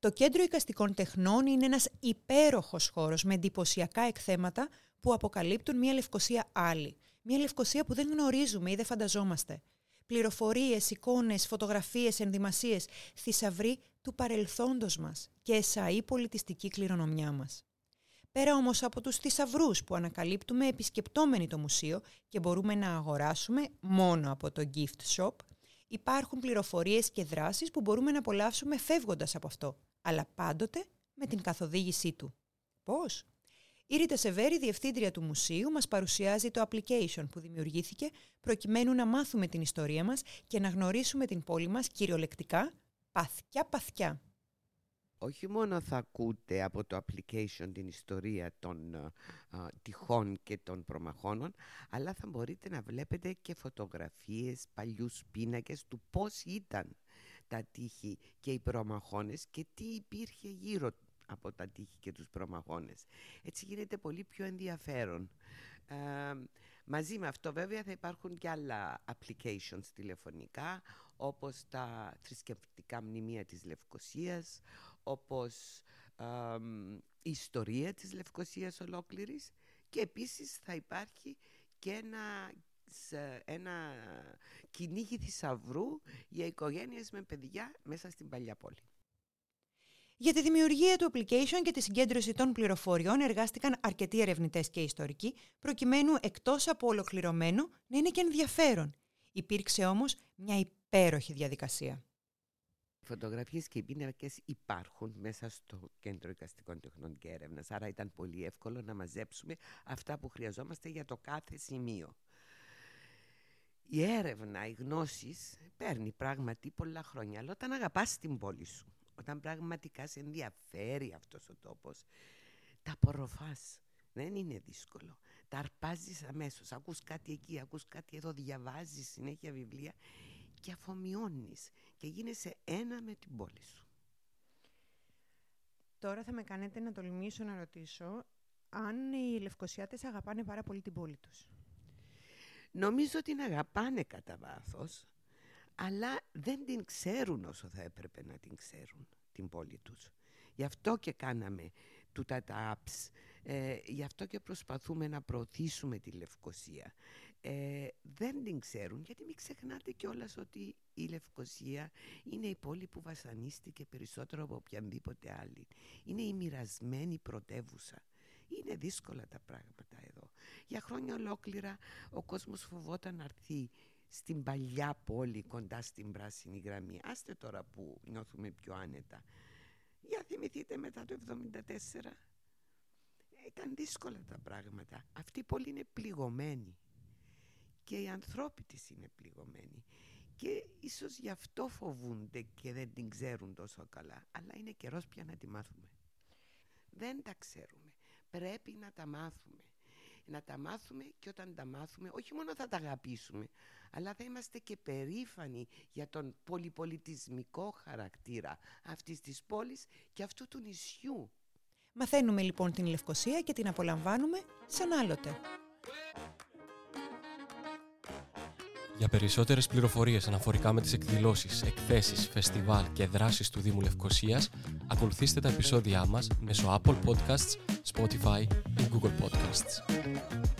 Το Κέντρο Οικαστικών Τεχνών είναι ένας υπέροχος χώρος με εντυπωσιακά εκθέματα που αποκαλύπτουν μια Λευκοσία άλλη. Μια Λευκοσία που δεν γνωρίζουμε ή δεν φανταζόμαστε. Πληροφορίες, εικόνες, φωτογραφίες, ενδυμασίες, θησαυροί του παρελθόντος μας και εσαή πολιτιστική κληρονομιά μας. Πέρα όμως από τους θησαυρούς που ανακαλύπτουμε επισκεπτόμενοι το μουσείο και μπορούμε να αγοράσουμε μόνο από το gift shop, υπάρχουν πληροφορίες και δράσεις που μπορούμε να απολαύσουμε φεύγοντας από αυτό αλλά πάντοτε με την καθοδήγησή του. Πώς; Η Ρίτα Σεβέρη, διευθύντρια του μουσείου, μας παρουσιάζει το application που δημιουργήθηκε προκειμένου να μάθουμε την ιστορία μας και να γνωρίσουμε την πόλη μας κυριολεκτικά παθιά-παθιά. Όχι μόνο θα ακούτε από το application την ιστορία των α, τυχών και των προμαχώνων, αλλά θα μπορείτε να βλέπετε και φωτογραφίες, παλιούς πίνακες του πώς ήταν τα τείχη και οι προμαχώνες και τι υπήρχε γύρω από τα τείχη και τους προμαχώνες. Έτσι γίνεται πολύ πιο ενδιαφέρον. Ε, μαζί με αυτό βέβαια θα υπάρχουν και άλλα applications τηλεφωνικά όπως τα θρησκευτικά μνημεία της Λευκοσίας, όπως η ιστορία της Λευκοσίας ολόκληρης και επίσης θα υπάρχει και ένα σε ένα κυνήγι θησαυρού για οικογένειες με παιδιά μέσα στην παλιά πόλη. Για τη δημιουργία του application και τη συγκέντρωση των πληροφοριών εργάστηκαν αρκετοί ερευνητές και ιστορικοί, προκειμένου εκτός από ολοκληρωμένο να είναι και ενδιαφέρον. Υπήρξε όμως μια υπέροχη διαδικασία. Φωτογραφίες και πίνακες υπάρχουν μέσα στο Κέντρο Οικαστικών Τεχνών και Έρευνας, άρα ήταν πολύ εύκολο να μαζέψουμε αυτά που χρειαζόμαστε για το κάθε σημείο η έρευνα, οι γνώσεις παίρνει πράγματι πολλά χρόνια. Αλλά όταν αγαπάς την πόλη σου, όταν πραγματικά σε ενδιαφέρει αυτός ο τόπος, τα απορροφάς. Δεν είναι δύσκολο. Τα αρπάζεις αμέσως. Ακούς κάτι εκεί, ακούς κάτι εδώ, διαβάζεις συνέχεια βιβλία και αφομοιώνεις και γίνεσαι ένα με την πόλη σου. Τώρα θα με κάνετε να τολμήσω να ρωτήσω αν οι Λευκοσιάτες αγαπάνε πάρα πολύ την πόλη τους. Νομίζω ότι την αγαπάνε κατά βάθος, αλλά δεν την ξέρουν όσο θα έπρεπε να την ξέρουν την πόλη τους. Γι' αυτό και κάναμε τούτα τα apps, ε, γι' αυτό και προσπαθούμε να προωθήσουμε τη Λευκοσία. Ε, δεν την ξέρουν γιατί μην ξεχνάτε κιόλας ότι η Λευκοσία είναι η πόλη που βασανίστηκε περισσότερο από οποιαδήποτε άλλη. Είναι η μοιρασμένη πρωτεύουσα. Είναι δύσκολα τα πράγματα εδώ. Για χρόνια ολόκληρα ο κόσμος φοβόταν να έρθει στην παλιά πόλη κοντά στην πράσινη γραμμή. Άστε τώρα που νιώθουμε πιο άνετα. Για θυμηθείτε μετά το 1974. Ήταν δύσκολα τα πράγματα. Αυτή η πόλη είναι πληγωμένη. Και οι ανθρώποι της είναι πληγωμένοι. Και ίσως γι' αυτό φοβούνται και δεν την ξέρουν τόσο καλά. Αλλά είναι καιρός πια να τη μάθουμε. Δεν τα ξέρουμε. Πρέπει να τα μάθουμε να τα μάθουμε και όταν τα μάθουμε όχι μόνο θα τα αγαπήσουμε αλλά θα είμαστε και περήφανοι για τον πολυπολιτισμικό χαρακτήρα αυτής της πόλης και αυτού του νησιού. Μαθαίνουμε λοιπόν την Λευκοσία και την απολαμβάνουμε σαν άλλοτε. Για περισσότερες πληροφορίες αναφορικά με τις εκδηλώσεις, εκθέσεις, φεστιβάλ και δράσεις του Δήμου Λευκοσίας, ακολουθήστε τα επεισόδια μας μέσω Apple Podcasts, Spotify ή Google Podcasts.